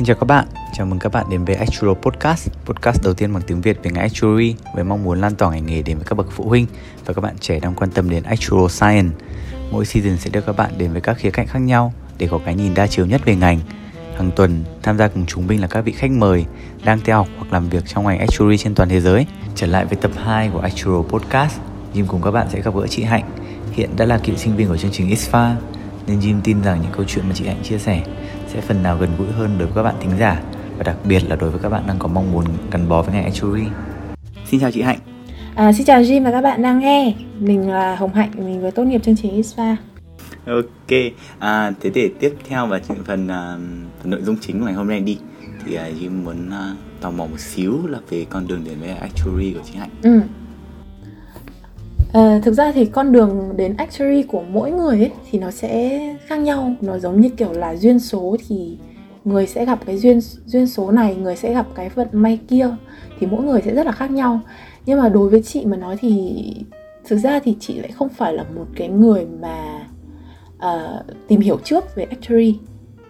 Xin chào các bạn, chào mừng các bạn đến với Actual Podcast Podcast đầu tiên bằng tiếng Việt về ngành Actuary với mong muốn lan tỏa ngành nghề đến với các bậc phụ huynh và các bạn trẻ đang quan tâm đến Actual Science. Mỗi season sẽ đưa các bạn đến với các khía cạnh khác nhau để có cái nhìn đa chiều nhất về ngành. Hàng tuần, tham gia cùng chúng mình là các vị khách mời đang theo học hoặc làm việc trong ngành Actuary trên toàn thế giới. Trở lại với tập 2 của Actual Podcast Jim cùng các bạn sẽ gặp gỡ chị Hạnh. Hiện đã là cựu sinh viên của chương trình ISFA Nên Jim tin rằng những câu chuyện mà chị Hạnh chia sẻ sẽ phần nào gần gũi hơn đối với các bạn thính giả và đặc biệt là đối với các bạn đang có mong muốn gắn bó với ngành actuary. Xin chào chị Hạnh. À, xin chào Jim và các bạn đang nghe. Mình là Hồng Hạnh, mình vừa tốt nghiệp chương trình ISFA. Ok, à, thế để tiếp theo vào phần, phần, uh, nội dung chính của ngày hôm nay đi thì uh, Jim muốn uh, tò mò một xíu là về con đường đến với actuary của chị Hạnh. Ừ. À, thực ra thì con đường đến actuary của mỗi người ấy thì nó sẽ khác nhau. Nó giống như kiểu là duyên số thì người sẽ gặp cái duyên duyên số này người sẽ gặp cái vận may kia thì mỗi người sẽ rất là khác nhau. Nhưng mà đối với chị mà nói thì thực ra thì chị lại không phải là một cái người mà uh, tìm hiểu trước về actuary.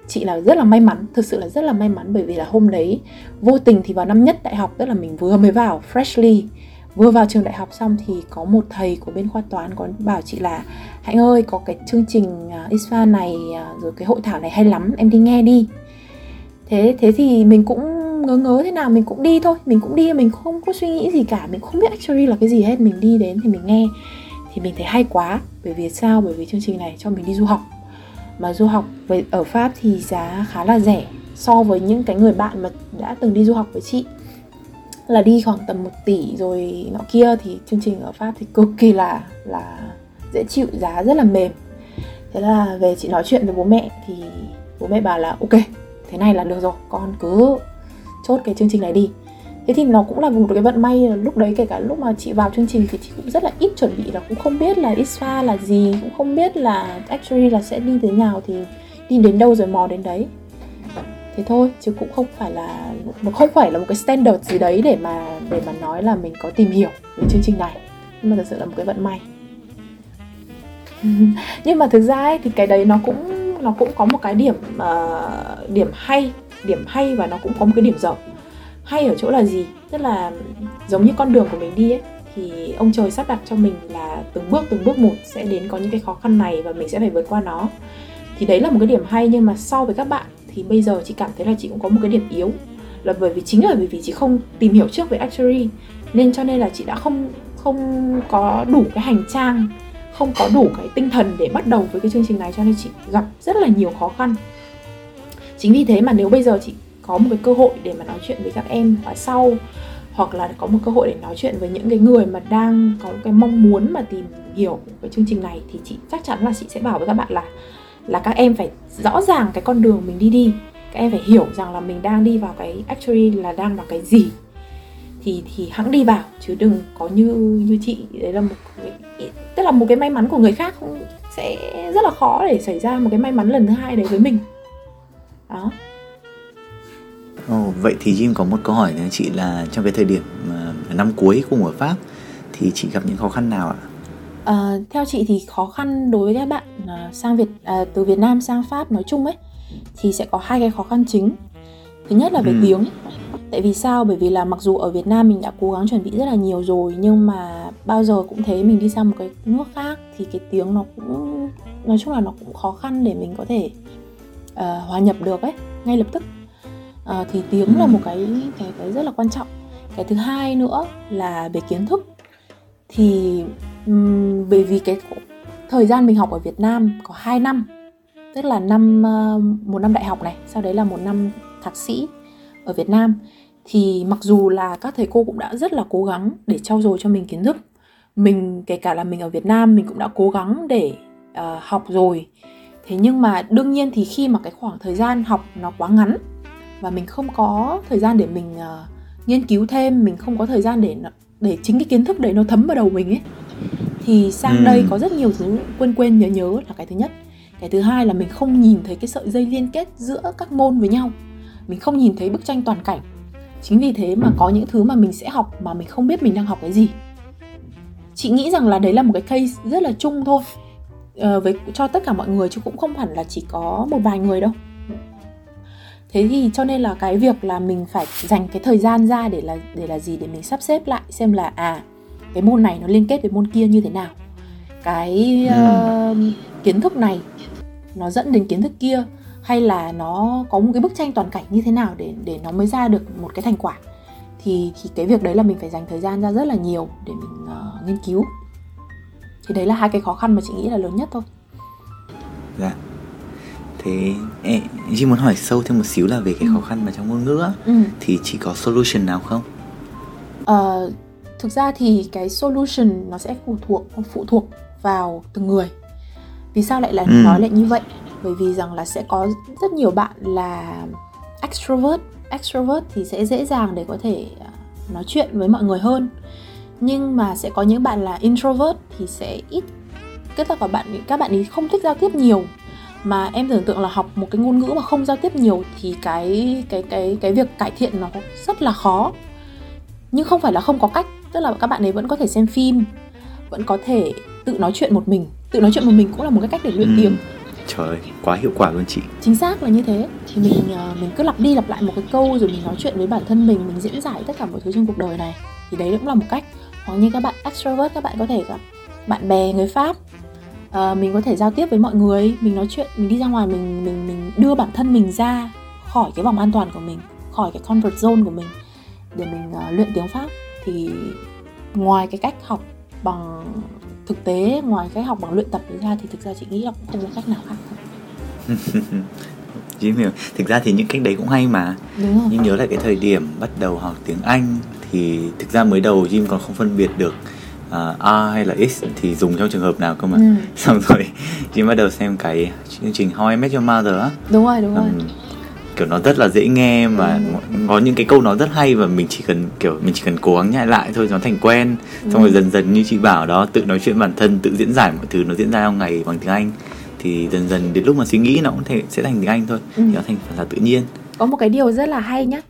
Chị là rất là may mắn thực sự là rất là may mắn bởi vì là hôm đấy vô tình thì vào năm nhất đại học tức là mình vừa mới vào freshly vừa vào trường đại học xong thì có một thầy của bên khoa toán có bảo chị là, hạnh ơi, có cái chương trình à, ISFA này à, rồi cái hội thảo này hay lắm, em đi nghe đi. Thế thế thì mình cũng ngớ ngớ thế nào, mình cũng đi thôi, mình cũng đi, mình không có suy nghĩ gì cả, mình không biết actually là cái gì hết, mình đi đến thì mình nghe. Thì mình thấy hay quá, bởi vì sao? Bởi vì chương trình này cho mình đi du học. Mà du học ở pháp thì giá khá là rẻ so với những cái người bạn mà đã từng đi du học với chị là đi khoảng tầm 1 tỷ rồi nọ kia thì chương trình ở Pháp thì cực kỳ là là dễ chịu, giá rất là mềm. Thế là về chị nói chuyện với bố mẹ thì bố mẹ bảo là, ok, thế này là được rồi, con cứ chốt cái chương trình này đi. Thế thì nó cũng là một cái vận may lúc đấy, kể cả lúc mà chị vào chương trình thì chị cũng rất là ít chuẩn bị là cũng không biết là ISFA là gì, cũng không biết là actually là sẽ đi thế nào thì đi đến đâu rồi mò đến đấy thế thôi chứ cũng không phải là nó không phải là một cái standard gì đấy để mà để mà nói là mình có tìm hiểu về chương trình này. Nhưng mà thật sự là một cái vận may. Nhưng mà thực ra ấy, thì cái đấy nó cũng nó cũng có một cái điểm uh, điểm hay điểm hay và nó cũng có một cái điểm dở. Hay ở chỗ là gì? Tức là giống như con đường của mình đi ấy thì ông trời sắp đặt cho mình là từng bước từng bước một sẽ đến có những cái khó khăn này và mình sẽ phải vượt qua nó. Thì đấy là một cái điểm hay nhưng mà so với các bạn thì bây giờ chị cảm thấy là chị cũng có một cái điểm yếu. Là bởi vì chính là bởi vì chị không tìm hiểu trước về actuary, nên cho nên là chị đã không không có đủ cái hành trang, không có đủ cái tinh thần để bắt đầu với cái chương trình này, cho nên chị gặp rất là nhiều khó khăn. Chính vì thế mà nếu bây giờ chị có một cái cơ hội để mà nói chuyện với các em khóa sau, hoặc là có một cơ hội để nói chuyện với những cái người mà đang có cái mong muốn mà tìm hiểu cái chương trình này, thì chị chắc chắn là chị sẽ bảo với các bạn là là các em phải rõ ràng cái con đường mình đi đi. Các em phải hiểu rằng là mình đang đi vào cái actually là đang vào cái gì. Thì thì hãng đi vào chứ đừng có như như chị. Đấy là một tức là một cái may mắn của người khác cũng sẽ rất là khó để xảy ra một cái may mắn lần thứ hai đấy với mình. Đó. Ồ, vậy thì Jim có một câu hỏi nữa chị là trong cái thời điểm à, năm cuối cùng ở Pháp thì chị gặp những khó khăn nào ạ? À, theo chị thì khó khăn đối với các bạn à, sang Việt à, từ Việt Nam sang Pháp nói chung ấy thì sẽ có hai cái khó khăn chính. Thứ nhất là về ừ. tiếng. Tại vì sao? Bởi vì là mặc dù ở Việt Nam mình đã cố gắng chuẩn bị rất là nhiều rồi nhưng mà bao giờ cũng thế mình đi sang một cái nước khác thì cái tiếng nó cũng nói chung là nó cũng khó khăn để mình có thể uh, hòa nhập được ấy ngay lập tức. Uh, thì tiếng ừ. là một cái cái cái rất là quan trọng. Cái thứ hai nữa là về kiến thức thì bởi vì cái thời gian mình học ở Việt Nam có 2 năm tức là năm ờ, một năm đại học này sau đấy là một năm thạc sĩ ở Việt Nam. Thì mặc dù là các thầy cô cũng đã rất là cố gắng để trau dồi cho mình kiến thức mình kể cả là mình ở Việt Nam mình cũng đã cố gắng để uh, học rồi. Thế nhưng mà đương nhiên thì khi mà cái khoảng thời gian học nó quá ngắn và mình không có thời gian để mình uh, nghiên cứu thêm mình không có thời gian để để chính cái kiến thức đấy nó thấm vào đầu mình ấy thì sang ừ. đây có rất nhiều thứ quên quên nhớ nhớ là cái thứ nhất. Cái thứ hai là mình không nhìn thấy cái sợi dây liên kết giữa các môn với nhau. Mình không nhìn thấy bức tranh toàn cảnh. Chính vì thế mà có những thứ mà mình sẽ học mà mình không biết mình đang học cái gì. Chị nghĩ rằng là đấy là một cái case rất là chung thôi. Uh, với cho tất cả mọi người chứ cũng không hẳn là chỉ có một vài người đâu. Thế thì cho nên là cái việc là mình phải dành cái thời gian ra để là để là gì? Để mình sắp xếp lại xem là à cái môn này nó liên kết với môn kia như thế nào. Cái uh, kiến thức này nó dẫn đến kiến thức kia hay là nó có một cái bức tranh toàn cảnh như thế nào để để nó mới ra được một cái thành quả. Thì thì cái việc đấy là mình phải dành thời gian ra rất là nhiều để mình uh, nghiên cứu. Thì đấy là hai cái khó khăn mà chị nghĩ là lớn nhất thôi. Dạ. Thế chị muốn hỏi sâu thêm một xíu là về cái ừ. khó khăn mà trong ngôn ngữ ừ. thì chị có solution nào không? Uh, thực ra thì cái solution nó sẽ phụ thuộc phụ thuộc vào từng người. Vì sao lại là ừ. nói lại như vậy? Bởi vì rằng là sẽ có rất nhiều bạn là extrovert. Extrovert thì sẽ dễ dàng để có thể à, nói chuyện với mọi người hơn. Nhưng mà sẽ có những bạn là introvert thì sẽ ít kết là các bạn các bạn ấy không thích giao tiếp nhiều. Mà em tưởng tượng là học một cái ngôn ngữ mà không giao tiếp nhiều thì cái cái cái cái việc cải thiện nó rất là khó. Nhưng không phải là không có cách tức là các bạn ấy vẫn có thể xem phim vẫn có thể tự nói chuyện một mình. Tự nói chuyện một mình cũng là một cái cách để luyện ừ. tiếng trời ơi, quá hiệu quả luôn chị. Chính xác là như thế. Thì mình ờ, mình cứ lặp đi lặp lại một cái câu rồi mình nói chuyện với bản thân mình mình diễn giải tất cả mọi thứ trong cuộc đời này. Thì đấy cũng là một cách. Hoặc như các bạn extrovert các bạn có thể gặp bạn bè người pháp. Uh, mình có thể giao tiếp với mọi người. Mình nói chuyện mình đi ra ngoài mình mình mình đưa bản thân mình ra khỏi cái vòng an toàn của mình khỏi cái comfort zone của mình để mình uh, luyện tiếng pháp thì ngoài cái cách học bằng thực tế ngoài cách học bằng luyện tập ra thì thực ra chị nghĩ là cũng không có cách nào khác. Chị hiểu. Thực ra thì những cách đấy cũng hay mà. Đúng rồi. nhưng nhớ lại cái thời điểm bắt đầu học tiếng anh thì thực ra mới đầu Jim còn không phân biệt được uh, A hay là X thì dùng trong trường hợp nào cơ mà. Ừ. xong rồi Jim bắt đầu xem cái chương trình How I Met Your Mother á. Đúng rồi đúng rồi. um, kiểu nó rất là dễ nghe mà ừ. có những cái câu nó rất hay và mình chỉ cần kiểu mình chỉ cần cố gắng nhại lại thôi nó thành quen xong ừ. rồi dần dần như chị bảo đó tự nói chuyện bản thân tự diễn giải mọi thứ nó diễn ra trong ngày bằng tiếng Anh thì dần dần đến lúc mà suy nghĩ nó cũng thể sẽ thành tiếng Anh thôi ừ. thì nó thành là tự nhiên có một cái điều rất là hay nhá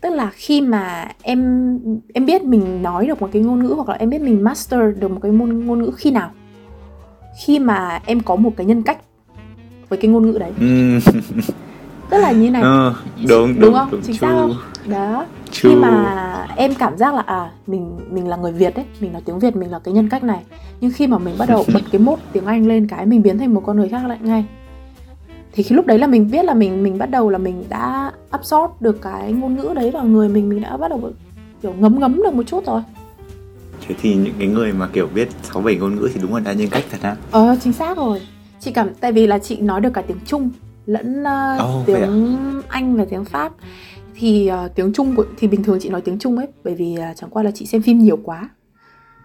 tức là khi mà em em biết mình nói được một cái ngôn ngữ hoặc là em biết mình master được một cái môn ngôn ngữ khi nào khi mà em có một cái nhân cách với cái ngôn ngữ đấy ừ. tức là như này. Ừ, đúng, đúng đúng không? đúng, chính xác không? Đó. True. khi mà em cảm giác là à mình mình là người việt đấy mình là tiếng việt mình là cái nhân cách này. Nhưng khi mà mình bắt đầu bật cái mốt tiếng anh lên cái mình biến thành một con người khác lại ngay. Thì khi lúc đấy là mình biết là mình mình bắt đầu là mình đã absorb được cái ngôn ngữ đấy vào người mình mình đã bắt đầu kiểu ngấm ngấm được một chút rồi. Thế thì những cái người mà kiểu biết sáu bảy ngôn ngữ thì đúng là đa nhân cách thật ha ờ chính xác rồi. Chị cảm tại vì là chị nói được cả tiếng trung lẫn uh, oh, tiếng à? anh và tiếng pháp. Thì uh, tiếng trung của, thì bình thường chị nói tiếng trung ấy bởi vì uh, chẳng qua là chị xem phim nhiều quá.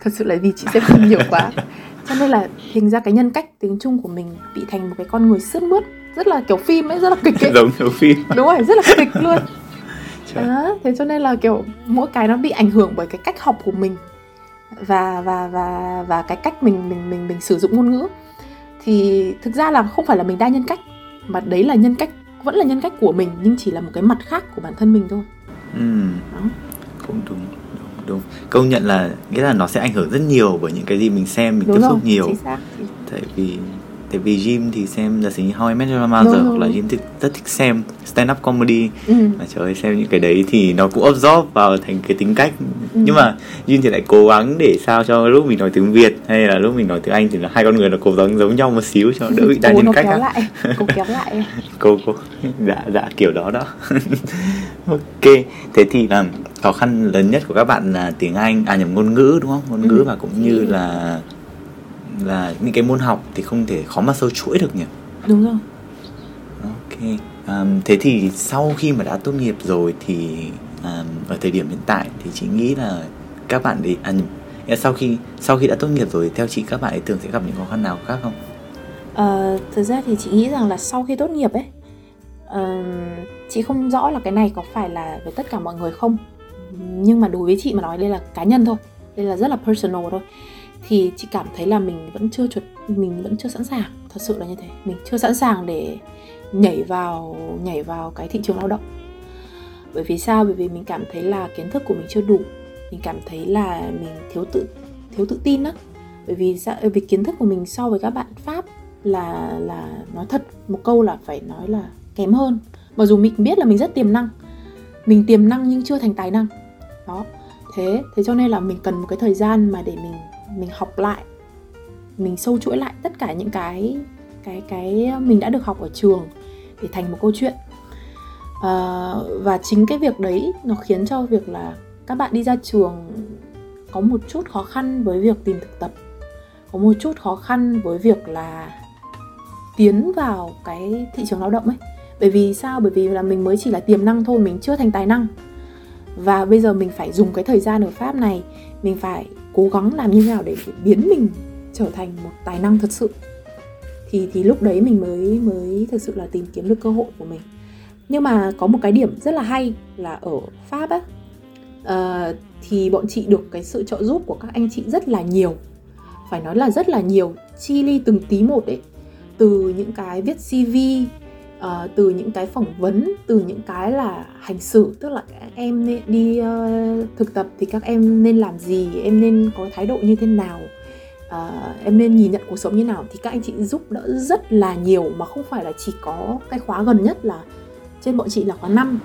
Thật sự là vì chị xem phim nhiều quá. Cho nên là hình ra cái nhân cách tiếng trung của mình bị thành một cái con người sướt mướt. Rất là kiểu phim ấy rất là kịch ấy. Giống kiểu phim. Đúng rồi rất là kịch luôn. Đó, thế cho nên là kiểu mỗi cái nó bị ảnh hưởng bởi cái cách học của mình và và và và cái cách mình mình mình mình sử dụng ngôn ngữ. Thì thực ra là không phải là mình đa nhân cách mà đấy là nhân cách vẫn là nhân cách của mình nhưng chỉ là một cái mặt khác của bản thân mình thôi ừ đó. cũng đúng đúng đúng công nhận là nghĩa là nó sẽ ảnh hưởng rất nhiều bởi những cái gì mình xem mình đúng tiếp xúc nhiều chính xác. tại vì tại vì Jim thì xem là gì How I Met Your Mother hoặc là Jim thích, rất thích xem stand up comedy. Ừ. mà trời ơi xem những cái đấy thì nó cũng absorb vào thành cái tính cách. Ừ. nhưng mà Jim thì lại cố gắng để sao cho lúc mình nói tiếng Việt hay là lúc mình nói tiếng Anh thì là hai con người nó cố gắng giống nhau một xíu cho đỡ bị đa nhân cách kéo lại cô kéo lại. Cô cô dạ dạ kiểu đó đó. Ok. Thế thì là khó khăn lớn nhất của các bạn là tiếng Anh à nhầm ngôn ngữ đúng không? Ngôn ngữ ừ. và cũng như là là những cái môn học thì không thể khó mà sâu chuỗi được nhỉ? Đúng rồi. Ok. Um, thế thì sau khi mà đã tốt nghiệp rồi thì um, ở thời điểm hiện tại thì chị nghĩ là các bạn đi à, sau khi sau khi đã tốt nghiệp rồi theo chị các bạn ấy thường sẽ gặp những khó khăn nào khác không? Uh, thực ra thì chị nghĩ rằng là sau khi tốt nghiệp ấy uh, chị không rõ là cái này có phải là với tất cả mọi người không. Nhưng mà đối với chị mà nói đây là cá nhân thôi. Đây là rất là personal thôi thì chị cảm thấy là mình vẫn chưa chuẩn, mình vẫn chưa sẵn sàng. Thật sự là như thế. Mình chưa sẵn sàng để nhảy vào nhảy vào cái thị trường lao động. Bởi vì sao? Bởi vì mình cảm thấy là kiến thức của mình chưa đủ. Mình cảm thấy là mình thiếu tự thiếu tự tin á. Bởi vì sao? Vì kiến thức của mình so với các bạn pháp là là nói thật, một câu là phải nói là kém hơn. Mặc dù mình biết là mình rất tiềm năng. Mình tiềm năng nhưng chưa thành tài năng. Đó. Thế thế cho nên là mình cần một cái thời gian mà để mình mình học lại mình sâu chuỗi lại tất cả những cái cái cái mình đã được học ở trường để thành một câu chuyện. À, và chính cái việc đấy nó khiến cho việc là các bạn đi ra trường có một chút khó khăn với việc tìm thực tập có một chút khó khăn với việc là tiến vào cái thị trường lao động ấy. Bởi vì sao? Bởi vì là mình mới chỉ là tiềm năng thôi mình chưa thành tài năng. Và bây giờ mình phải dùng cái thời gian ở pháp này mình phải cố gắng làm như nào để, biến mình trở thành một tài năng thật sự. Thì thì lúc đấy mình mới mới thực sự là tìm kiếm được cơ hội của mình. Nhưng mà có một cái điểm rất là hay là ở pháp á uh, thì bọn chị được cái sự trợ giúp của các anh chị rất là nhiều. Phải nói là rất là nhiều chi ly từng tí một ấy. Từ những cái viết cv uh, từ những cái phỏng vấn từ những cái là hành xử tức là các em nên đi uh, thực tập thì các em nên làm gì em nên có thái độ như thế nào uh, em nên nhìn nhận cuộc sống như nào thì các anh chị giúp đỡ rất là nhiều mà không phải là chỉ có cái khóa gần nhất là trên bọn chị là khóa 5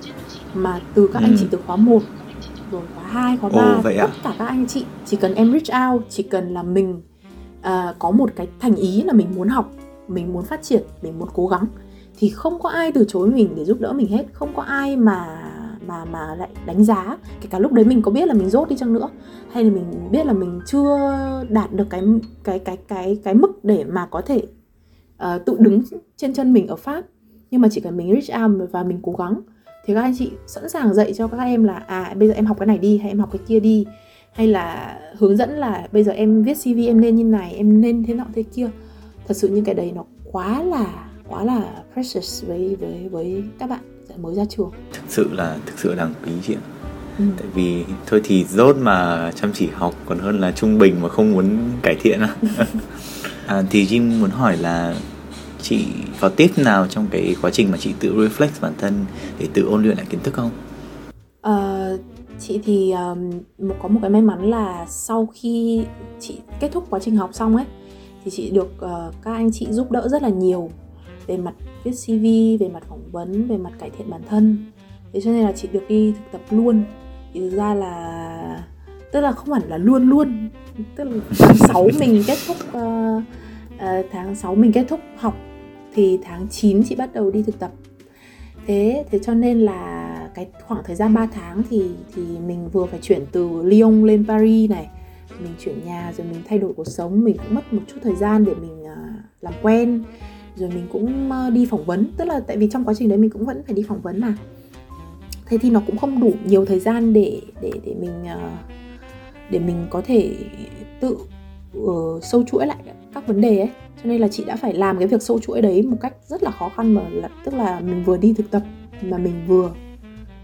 mà từ các ừ. anh chị từ khóa 1 rồi khóa 2, khóa 3 Ồ, vậy tất cả các anh chị chỉ cần em reach out chỉ cần là mình uh, có một cái thành ý là mình muốn học mình muốn phát triển mình muốn cố gắng thì không có ai từ chối mình để giúp đỡ mình hết. Không có ai mà mà mà lại đánh giá. Kể cả lúc đấy mình có biết là mình rốt đi chăng nữa hay là mình biết là mình chưa đạt được cái cái cái cái cái mức để mà có thể uh, tự đứng trên chân mình ở pháp. Nhưng mà chỉ cần mình reach out và mình cố gắng. Thì các anh chị sẵn sàng dạy cho các em là à bây giờ em học cái này đi hay em học cái kia đi. Hay là hướng dẫn là bây giờ em viết cv em nên như này em nên thế nọ thế kia. Thật sự những cái đấy nó quá là quá là precious với với với các bạn mới ra trường thực sự là thực sự đáng quý chị ạ ừ. tại vì thôi thì rốt mà chăm chỉ học còn hơn là trung bình mà không muốn cải thiện à, thì Jim muốn hỏi là chị có tip nào trong cái quá trình mà chị tự reflect bản thân để tự ôn luyện lại kiến thức không? Uh, chị thì um, có một cái may mắn là sau khi chị kết thúc quá trình học xong ấy thì chị được uh, các anh chị giúp đỡ rất là nhiều về mặt viết CV, về mặt phỏng vấn, về mặt cải thiện bản thân. Thế cho nên là chị được đi thực tập luôn. Thì thực ra là tức là không hẳn là luôn luôn tức là tháng 6 mình kết thúc uh, uh, tháng 6 mình kết thúc học thì tháng 9 chị bắt đầu đi thực tập thế thế cho nên là cái khoảng thời gian 3 tháng thì thì mình vừa phải chuyển từ Lyon lên Paris này mình chuyển nhà rồi mình thay đổi cuộc sống mình cũng mất một chút thời gian để mình uh, làm quen rồi mình cũng ờ, đi phỏng vấn. Tức là tại vì trong quá trình đấy mình cũng vẫn phải đi phỏng vấn mà. Thế thì nó cũng không đủ nhiều thời gian để để để mình ờ, để mình có thể tự uh, sâu chuỗi lại các vấn đề ấy. Cho nên là chị đã phải làm cái việc sâu chuỗi đấy một cách rất là khó khăn mà là, tức là mình vừa đi thực tập mà mình vừa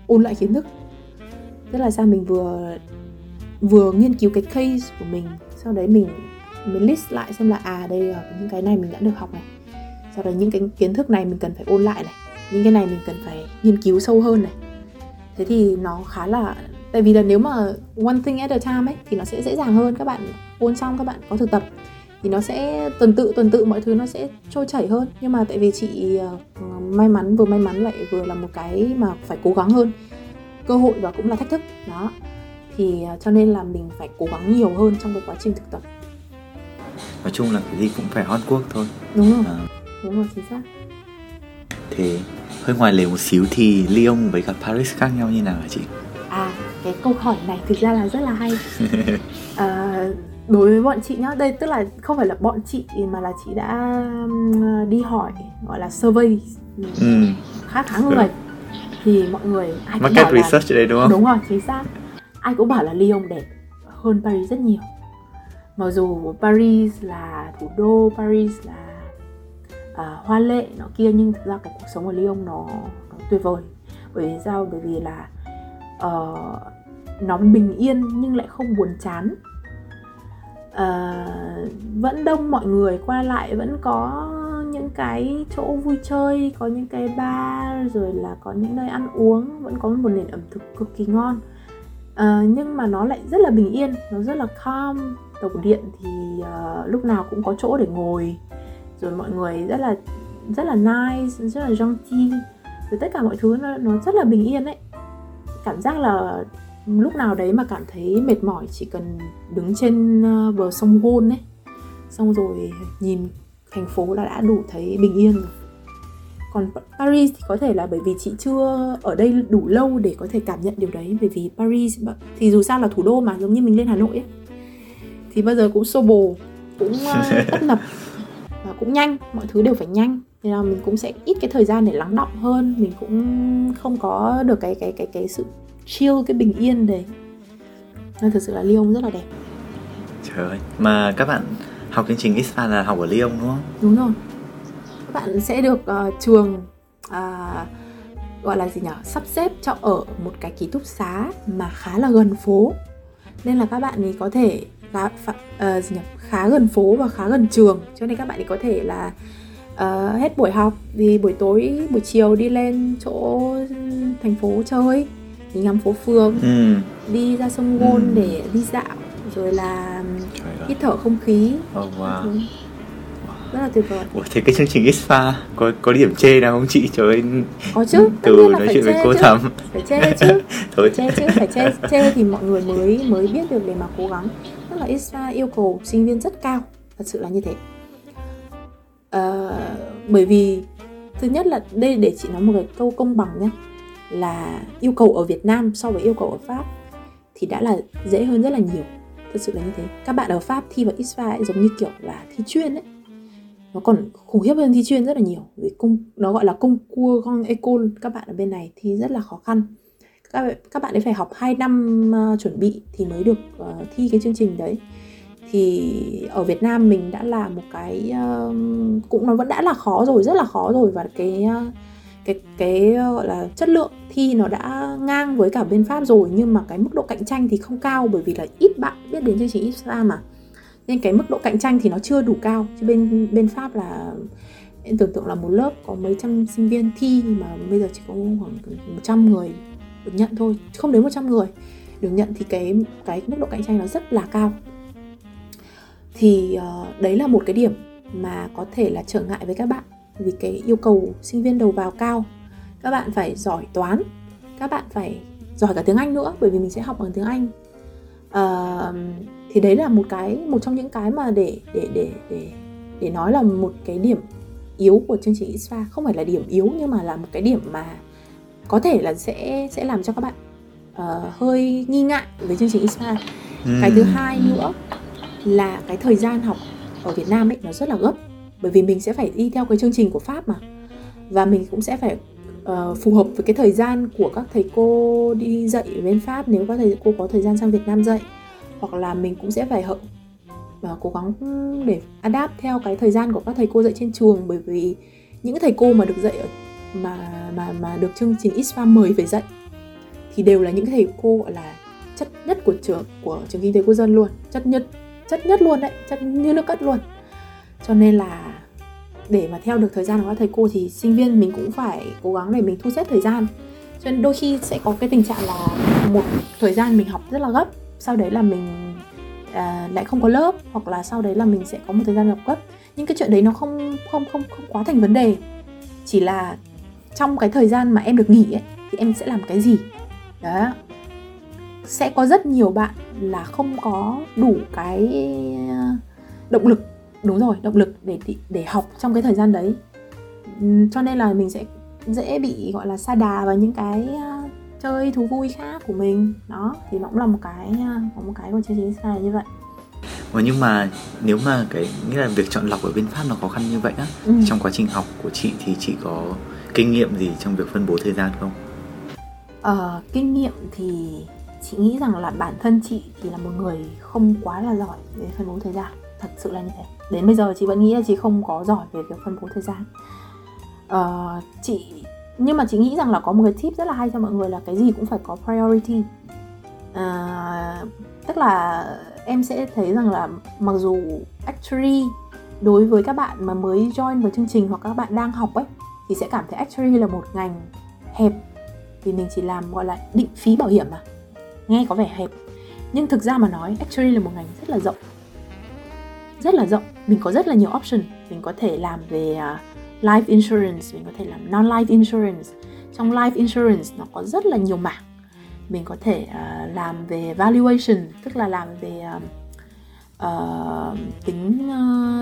ôn lại kiến thức. Tức là sao? Mình vừa vừa nghiên cứu cái case của mình sau đấy mình mình list lại xem là à đây là những cái này mình đã được học này sau đấy những cái kiến thức này mình cần phải ôn lại này những cái này mình cần phải nghiên cứu sâu hơn này. Thế thì nó khá là tại vì là nếu mà one thing at a time ấy thì nó sẽ dễ dàng hơn các bạn ôn xong các bạn có thực tập. Thì nó sẽ tuần tự tuần tự mọi thứ nó sẽ trôi chảy hơn. Nhưng mà tại vì chị uh, may mắn vừa may mắn lại vừa là một cái mà phải cố gắng hơn cơ hội và cũng là thách thức. Đó. Thì uh, cho nên là mình phải cố gắng nhiều hơn trong cái quá trình thực tập. Nói chung là cái gì cũng phải hot quốc thôi. Đúng rồi. À. đúng rồi chính xác. Thế hơi ngoài lề một xíu thì Lyon với cả Paris khác nhau như nào hả chị? À cái câu hỏi này thực ra là rất là hay. À, đối với bọn chị nhá đây tức là không phải là bọn chị mà là chị đã đi hỏi gọi là survey ừ. khá khá người. Thì mọi người ai cũng Market bảo research là, đây đúng không? Đúng rồi chính xác. Ai cũng bảo là Lyon đẹp hơn Paris rất nhiều. Mặc dù Paris là thủ đô Paris là uh, hoa lệ nó kia nhưng thực ra cái cuộc sống ở Lyon nó, nó tuyệt vời. Bởi vì sao? Bởi vì là uh, nó bình yên nhưng lại không buồn chán. Uh, vẫn đông mọi người qua lại vẫn có những cái chỗ vui chơi có những cái bar rồi là có những nơi ăn uống vẫn có một nền ẩm thực cực kỳ ngon. Uh, nhưng mà nó lại rất là bình yên nó rất là calm. Tàu điện thì uh, lúc nào cũng có chỗ để ngồi rồi mọi người rất là rất là nice rất là gentil. Rồi tất cả mọi thứ nó, nó rất là bình yên đấy cảm giác là lúc nào đấy mà cảm thấy mệt mỏi chỉ cần đứng trên ờ, bờ sông Gôn ấy. Xong rồi nhìn thành phố là đã đủ thấy bình yên rồi. Còn Paris thì có thể là bởi vì chị chưa ở đây đủ lâu để có thể cảm nhận điều đấy. Bởi vì Paris thì dù sao là thủ đô mà giống như mình lên Hà Nội ấy. Thì bao giờ cũng xô bồ cũng ờ, tấp nập. cũng nhanh mọi thứ đều phải nhanh. Thì là mình cũng sẽ ít cái thời gian để lắng động hơn mình cũng không có được cái cái cái cái sự chill cái bình yên đấy nên thực sự là Lyon rất là đẹp. Trời ơi mà các bạn học chương trình ISPA là học ở Lyon đúng không? Đúng rồi. Các bạn sẽ được uh, trường uh, gọi là gì nhỉ sắp xếp cho ở một cái ký túc xá mà khá là gần phố. Nên là các bạn ấy có thể khá, uh, gì nhỉ? khá gần phố và khá gần trường cho nên các bạn ấy có thể là uh, hết buổi học thì buổi tối buổi chiều đi lên chỗ thành phố chơi đi ngắm phố phường ừ. đi ra sông Gôn ừ. để đi dạo rồi là hít thở không khí oh, wow. rất là tuyệt vời Ủa, thế cái chương trình ISPA có có điểm chê nào không chị trời ơi có chứ từ nói chuyện với cô thầm phải chê chứ Thôi. chê chứ phải chê chê thì mọi người mới mới biết được để mà cố gắng là ISPA yêu cầu sinh viên rất cao thật sự là như thế. À, bởi vì thứ nhất là đây để chị nói một cái câu công bằng nhé là yêu cầu ở Việt Nam so với yêu cầu ở Pháp thì đã là dễ hơn rất là nhiều. Thật sự là như thế. Các bạn ở Pháp thi vào ISPA ấy, giống như kiểu là thi chuyên ấy. Nó còn khủng khiếp hơn thi chuyên rất là nhiều. Vì cung nó gọi là công cua con ecol các bạn ở bên này thì rất là khó khăn các các bạn ấy phải học 2 năm uh, chuẩn bị thì mới được uh, thi cái chương trình đấy. Thì ở Việt Nam mình đã là một cái uh, cũng nó vẫn đã là khó rồi rất là khó rồi và cái uh, cái cái gọi là chất lượng thi nó đã ngang với cả bên Pháp rồi. Nhưng mà cái mức độ cạnh tranh thì không cao bởi vì là ít bạn biết đến chương trình ISA mà. Nên cái mức độ cạnh tranh thì nó chưa đủ cao. Chứ bên bên Pháp là em tưởng tượng là một lớp có mấy trăm sinh viên thi mà bây giờ chỉ có khoảng 100 người được nhận thôi không đến 100 người. Được nhận thì cái cái mức độ cạnh tranh nó rất là cao. Thì uh, đấy là một cái điểm mà có thể là trở ngại với các bạn vì cái yêu cầu sinh viên đầu vào cao. Các bạn phải giỏi toán các bạn phải giỏi cả tiếng anh nữa bởi vì mình sẽ học bằng tiếng anh. Uh, thì đấy là một cái một trong những cái mà để để để để để nói là một cái điểm yếu của chương trình ISFA không phải là điểm yếu nhưng mà là một cái điểm mà có thể là sẽ sẽ làm cho các bạn uh, hơi nghi ngại với chương trình ISFA ừ. cái thứ hai nữa là cái thời gian học ở Việt Nam ấy nó rất là gấp. Bởi vì mình sẽ phải đi theo cái chương trình của Pháp mà. Và mình cũng sẽ phải uh, phù hợp với cái thời gian của các thầy cô đi dạy ở bên Pháp. Nếu các thầy cô có thời gian sang Việt Nam dạy hoặc là mình cũng sẽ phải hợp và cố gắng để adapt theo cái thời gian của các thầy cô dạy trên trường. Bởi vì những thầy cô mà được dạy ở mà mà mà được chương trình ISFA mời về dạy thì đều là những thầy cô gọi là chất nhất của trường của trường kinh tế quốc dân luôn. Chất nhất chất nhất luôn đấy chất như nước cất luôn. Cho nên là để mà theo được thời gian của các thầy cô thì sinh viên mình cũng phải cố gắng để mình thu xếp thời gian. Cho nên đôi khi sẽ có cái tình trạng là một thời gian mình học rất là gấp sau đấy là mình à, lại không có lớp hoặc là sau đấy là mình sẽ có một thời gian học gấp. Nhưng cái chuyện đấy nó không không không không quá thành vấn đề. Chỉ là trong cái thời gian mà em được nghỉ ấy thì em sẽ làm cái gì? Đó. Sẽ có rất nhiều bạn là không có đủ cái động lực. Đúng rồi động lực để để học trong cái thời gian đấy. Cho nên là mình sẽ dễ bị gọi là sa đà vào những cái uh, chơi thú vui khác của mình. Đó thì nó cũng là một cái uh, một cái của chương trình sai như vậy. Ủa nhưng mà nếu mà cái nghĩa là việc chọn lọc ở bên Pháp nó khó khăn như vậy á ừ. trong quá trình học của chị thì chị có kinh nghiệm gì trong việc phân bố thời gian không? Ờ, kinh nghiệm thì chị nghĩ rằng là bản thân chị thì là một người không quá là giỏi về phân bố thời gian. Thật sự là như thế. Đến bây giờ chị vẫn nghĩ là chị không có giỏi về việc phân bố thời gian. Uh, chị nhưng mà chị nghĩ rằng là có một cái tip rất là hay cho mọi người là cái gì cũng phải có priority. À, tức là em sẽ thấy rằng là mặc dù actually đối với các bạn mà mới join vào chương trình hoặc các bạn đang học ấy thì sẽ cảm thấy actuary là một ngành hẹp. Vì mình chỉ làm gọi là định phí bảo hiểm mà. Nghe có vẻ hẹp nhưng thực ra mà nói actuary là một ngành rất là rộng. Rất là rộng. Mình có rất là nhiều option. Mình có thể làm về à, life insurance mình có thể làm non life insurance. Trong life insurance nó có rất là nhiều mảng. Mình có thể uh, làm về valuation tức là làm về uh, uh, tính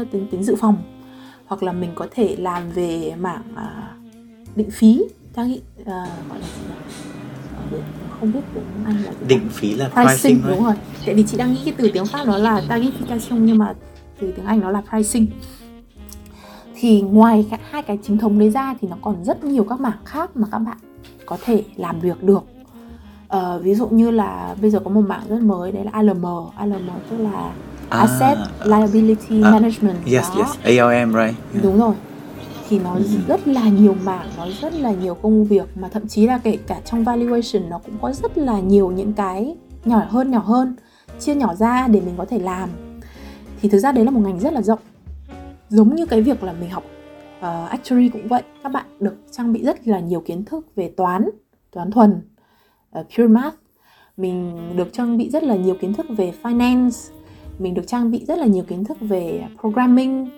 uh, tính tính dự phòng hoặc là mình có thể làm về mảng uh, định phí. Ta nghĩ uh, gọi là gì nhỉ? không biết tiếng Anh là định phí là pricing, pricing, đúng rồi. Tại vì chị đang nghĩ cái từ tiếng Pháp nó là targetification nhưng mà từ tiếng Anh nó là pricing. Thì ngoài hai cái chính thống đấy ra thì nó còn rất nhiều các mảng khác mà các bạn có thể làm việc được. Uh, ví dụ như là bây giờ có một mảng rất mới đấy là ALM ALM tức là À, Asset Liability à, Management. Yes đó. yes ALM right. Yeah. đúng rồi. Thì nó Ừ. rất là nhiều mảng nó rất là nhiều công việc mà thậm chí là kể cả trong valuation nó cũng có rất là nhiều những cái nhỏ hơn nhỏ hơn chia nhỏ ra để mình có thể làm. Thì thực ra đấy là một ngành rất là rộng. Giống như cái việc là mình học uh, actuary cũng vậy. Các bạn được trang bị rất là nhiều kiến thức về toán toán thuần uh, pure math. Mình được trang bị rất là nhiều kiến thức về finance mình được trang bị rất là nhiều kiến thức về programming.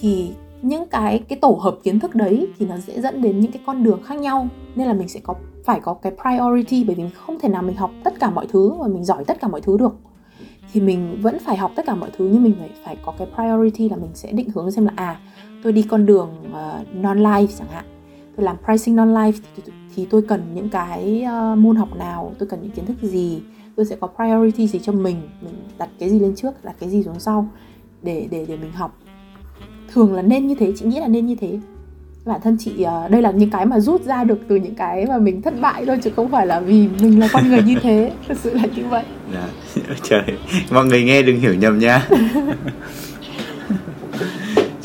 Thì những cái cái tổ hợp kiến thức đấy thì nó sẽ dẫn đến những cái con đường khác nhau. Nên là mình sẽ có phải có cái priority bởi vì mình không thể nào mình học tất cả mọi thứ và mình giỏi tất cả mọi thứ được. Thì mình vẫn phải học tất cả mọi thứ nhưng mình phải phải có cái priority là mình sẽ định hướng xem là à tôi đi con đường ờ, uh, non life chẳng hạn. Tôi làm pricing non life thì, thì tôi cần những cái uh, môn học nào tôi cần những kiến thức gì? Tôi sẽ có priority gì cho mình mình đặt cái gì lên trước đặt cái gì xuống sau để để để mình học thường là nên như thế chị nghĩ là nên như thế bản thân chị ờ, đây là những cái mà rút ra được từ những cái mà mình thất bại thôi chứ không phải là vì mình là con người như thế thực sự là như vậy Dạ. Trời, mọi người nghe đừng hiểu nhầm nha.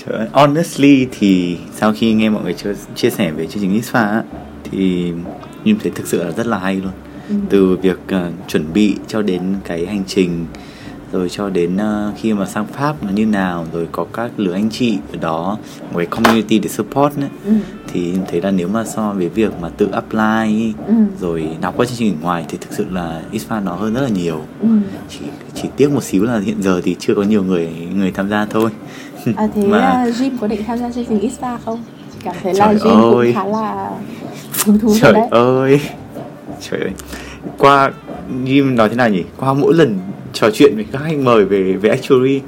Trời honestly thì sau khi nghe mọi người chia, chia sẻ về chương trình ISFA thì nhưng thấy thực sự là rất là hay luôn. Ừ. Từ việc ờ, chuẩn bị cho đến cái hành trình rồi cho đến ờ, khi mà sang Pháp nó như nào rồi có các lứa anh chị ở đó một cái community để support nữa ừ. thì em thấy là nếu mà so với việc mà tự apply Ừ. rồi đọc các chương trình ở ngoài thì thực sự là ISFA nó hơn rất là nhiều Ừ. chỉ chỉ tiếc một xíu là hiện giờ thì chưa có nhiều người người tham gia thôi À, thế Mà- mà... Jim có định tham gia chương trình ISPA không? Cảm thấy là Jim ơi. cũng khá là hứng thú trời đấy ơi trời ơi. Qua như nói thế nào nhỉ? Qua mỗi lần trò chuyện với các anh mời về về actuary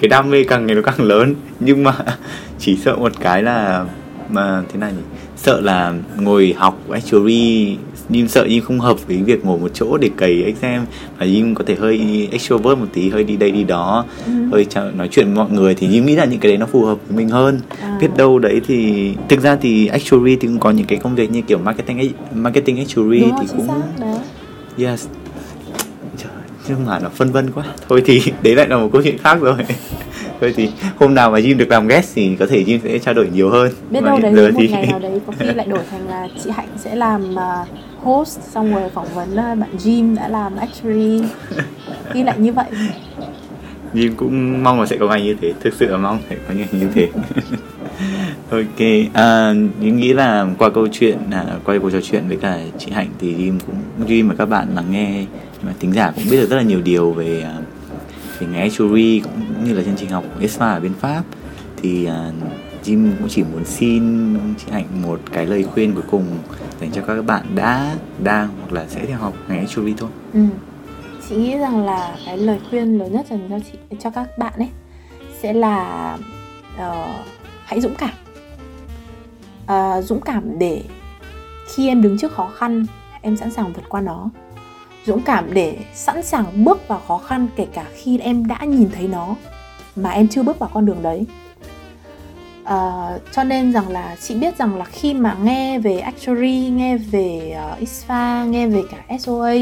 cái đam mê càng ngày nó càng lớn. Nhưng mà chỉ sợ một cái là, mà thế này nhỉ? Sợ là ngồi học actuary Jim sợ Jim không hợp với việc ngồi một chỗ để cày exam và Jim có thể hơi extrovert một tí hơi đi đây đi đó Ừ. hơi nói chuyện với mọi người thì Jim nghĩ là những cái đấy nó phù hợp với mình hơn. À. biết đâu đấy thì thực ra thì actuary thì cũng có những cái công việc như kiểu marketing marketing actuary Đúng thì cũng xác yes. Nhưng mà nó phân vân quá. Thôi thì đấy lại là một câu chuyện khác rồi. Thôi thì hôm nào mà Jim được làm guest thì có thể Jim sẽ trao đổi nhiều hơn. Biết Mà đâu đấy giờ một thì ngày nào đấy có khi lại đổi thành là chị Hạnh sẽ làm à, host xong rồi phỏng vấn ờ, bạn Jim đã làm actuary. Ghi lại như vậy. Jim cũng mong là sẽ có ngày như thế thực sự là mong sẽ có ngày như thế. Ok à, Jim nghĩ là qua câu chuyện à, qua cuộc trò chuyện với cả chị Hạnh thì Jim cũng Jim và các bạn lắng nghe mà tính giả cũng biết được rất là nhiều điều về à, về ngành actuary cũng như là chương trình học của ESPA ở bên Pháp. Thì à, Jim cũng chỉ muốn xin chị Hạnh một cái lời khuyên cuối cùng dành cho các bạn đã đang hoặc là sẽ theo học ngành actuary thôi. Ừ. chị nghĩ rằng là cái lời khuyên lớn nhất dành cho chị cho các bạn ấy sẽ là uh, hãy dũng cảm. Uh, dũng cảm để khi em đứng trước khó khăn em sẵn sàng vượt qua nó. Dũng cảm để sẵn sàng bước vào khó khăn kể cả khi em đã nhìn thấy nó mà em chưa bước vào con đường đấy. Ờ, cho nên rằng là chị biết rằng là khi mà nghe về actuary nghe về uh, ISFA nghe về cả SOA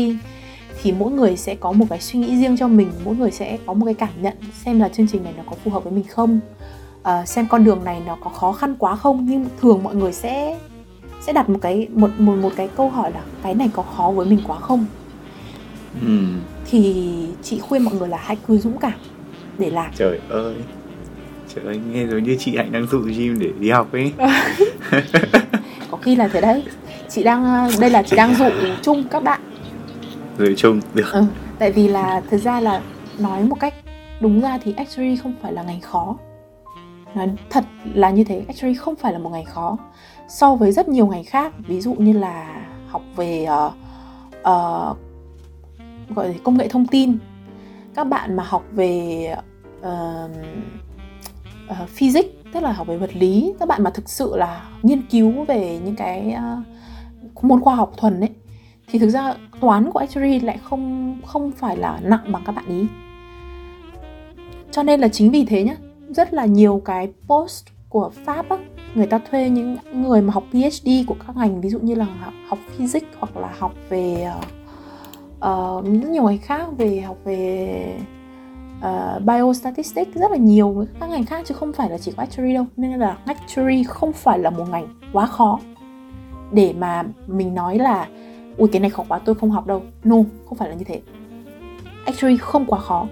thì mỗi người sẽ có một cái suy nghĩ riêng cho mình mỗi người sẽ có một cái cảm nhận xem là chương trình này nó có phù hợp với mình không. Ờ, xem con đường này nó có khó khăn quá không nhưng thường mọi người sẽ sẽ đặt một cái một một một cái câu hỏi là cái này có khó với mình quá không? Ừm, thì chị khuyên mọi người là hãy cứ dũng cảm để làm. Trời ơi trời ơi nghe giống như chị Hạnh đang dụ Jim để đi học ấy. Có khi là thế đấy. Chị đang ờ, đây là chị đang dụ chung các bạn. Rồi chung được. Ừ, tại vì là thực ra là nói một cách đúng ra thì actuary không phải là ngành khó. Nói thật là như thế actually không phải là một ngành khó. So với rất nhiều ngành khác ví dụ như là học về uh, uh, gọi là công nghệ thông tin. Các bạn mà học về uh, uh, physics tức là học về vật lý. Các bạn mà thực sự là nghiên cứu về những cái uh, môn khoa học thuần ấy thì thực ra toán của actuary lại không không phải là nặng bằng các bạn ý. Cho nên là chính vì thế nhá rất là nhiều cái post của pháp á người ta thuê những người mà học phd của các ngành ví dụ như là học physics hoặc là học về uh, rất nhiều ngành khác về học về uh, biostatistics rất là nhiều các ngành khác chứ không phải là chỉ có actuary đâu. Nên là actuary không phải là một ngành quá khó. Để mà mình nói là ui cái này khó quá tôi không học đâu. No không phải là như thế. Actually không quá khó.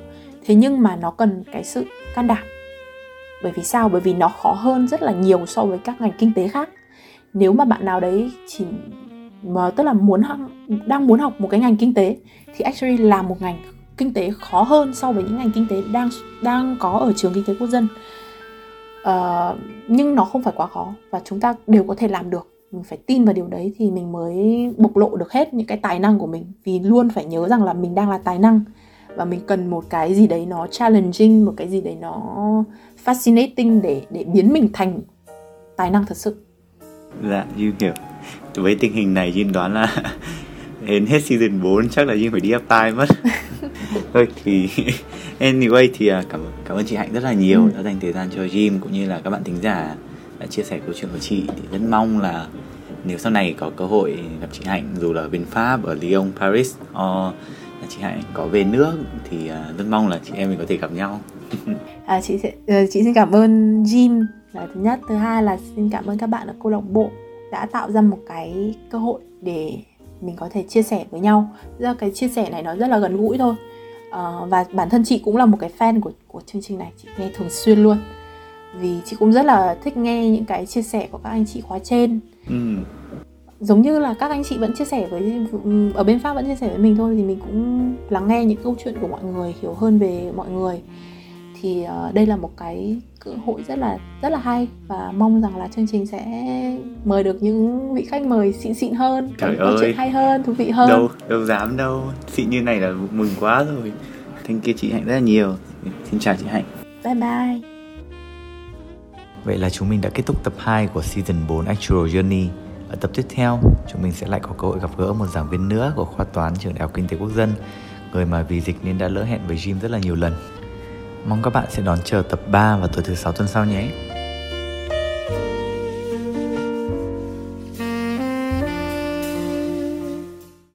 Thế nhưng mà nó cần cái sự can đảm. Bởi vì sao? Bởi vì nó khó hơn rất là nhiều so với các ngành kinh tế khác. Nếu mà bạn nào đấy chỉ mà tức là muốn học, đang muốn học một cái ngành kinh tế thì actually là một ngành kinh tế khó hơn so với những ngành kinh tế đang đang có ở trường kinh tế quốc dân. Uh, nhưng nó không phải quá khó và chúng ta đều có thể làm được. Mình phải tin vào điều đấy thì mình mới bộc lộ được hết những cái tài năng của mình. Vì luôn phải nhớ rằng là mình đang là tài năng và mình cần một cái gì đấy nó challenging một cái gì đấy nó fascinating để để biến mình thành tài năng thật sự. Dạ Duyên hiểu với tình hình này Duyên đoán là đến hết season 4 chắc là Duyên phải đi apply mất thôi thì anyway thì à, cảm cảm ơn chị Hạnh rất là nhiều ừ. đã dành thời gian cho Jim cũng như là các bạn thính giả đã chia sẻ câu chuyện của chị thì rất mong là nếu sau này có cơ hội gặp chị Hạnh dù là ở bên Pháp ở Lyon, Paris or là chị Hạnh có về nước thì uh, rất mong là chị em mình có thể gặp nhau. à, chị sẽ uh, chị xin cảm ơn Jim là thứ nhất, thứ hai là xin cảm ơn các bạn ở câu lạc bộ đã tạo ra một cái cơ hội để mình có thể chia sẻ với nhau. Ra cái chia sẻ này nó rất là gần gũi thôi. Uh, và bản thân chị cũng là một cái fan của của chương trình này, chị nghe thường xuyên luôn vì chị cũng rất là thích nghe những cái chia sẻ của các anh chị khóa trên ừ. giống như là các anh chị vẫn chia sẻ với ở bên pháp vẫn chia sẻ với mình thôi thì mình cũng lắng nghe những câu chuyện của mọi người hiểu hơn về mọi người thì uh, đây là một cái cơ hội rất là rất là hay và mong rằng là chương trình sẽ mời được những vị khách mời xịn xịn hơn Trời ơi. chuyện hay hơn thú vị hơn đâu đâu dám đâu xịn như này là mừng quá rồi thank you chị hạnh rất là nhiều xin chào chị hạnh bye bye Vậy là chúng mình đã kết thúc tập 2 của season 4 Actual Journey. Ở tập tiếp theo, chúng mình sẽ lại có cơ hội gặp gỡ một giảng viên nữa của khoa toán trường Đại học Kinh tế Quốc dân, người mà vì dịch nên đã lỡ hẹn với Jim rất là nhiều lần. Mong các bạn sẽ đón chờ tập 3 vào tối thứ sáu tuần sau nhé.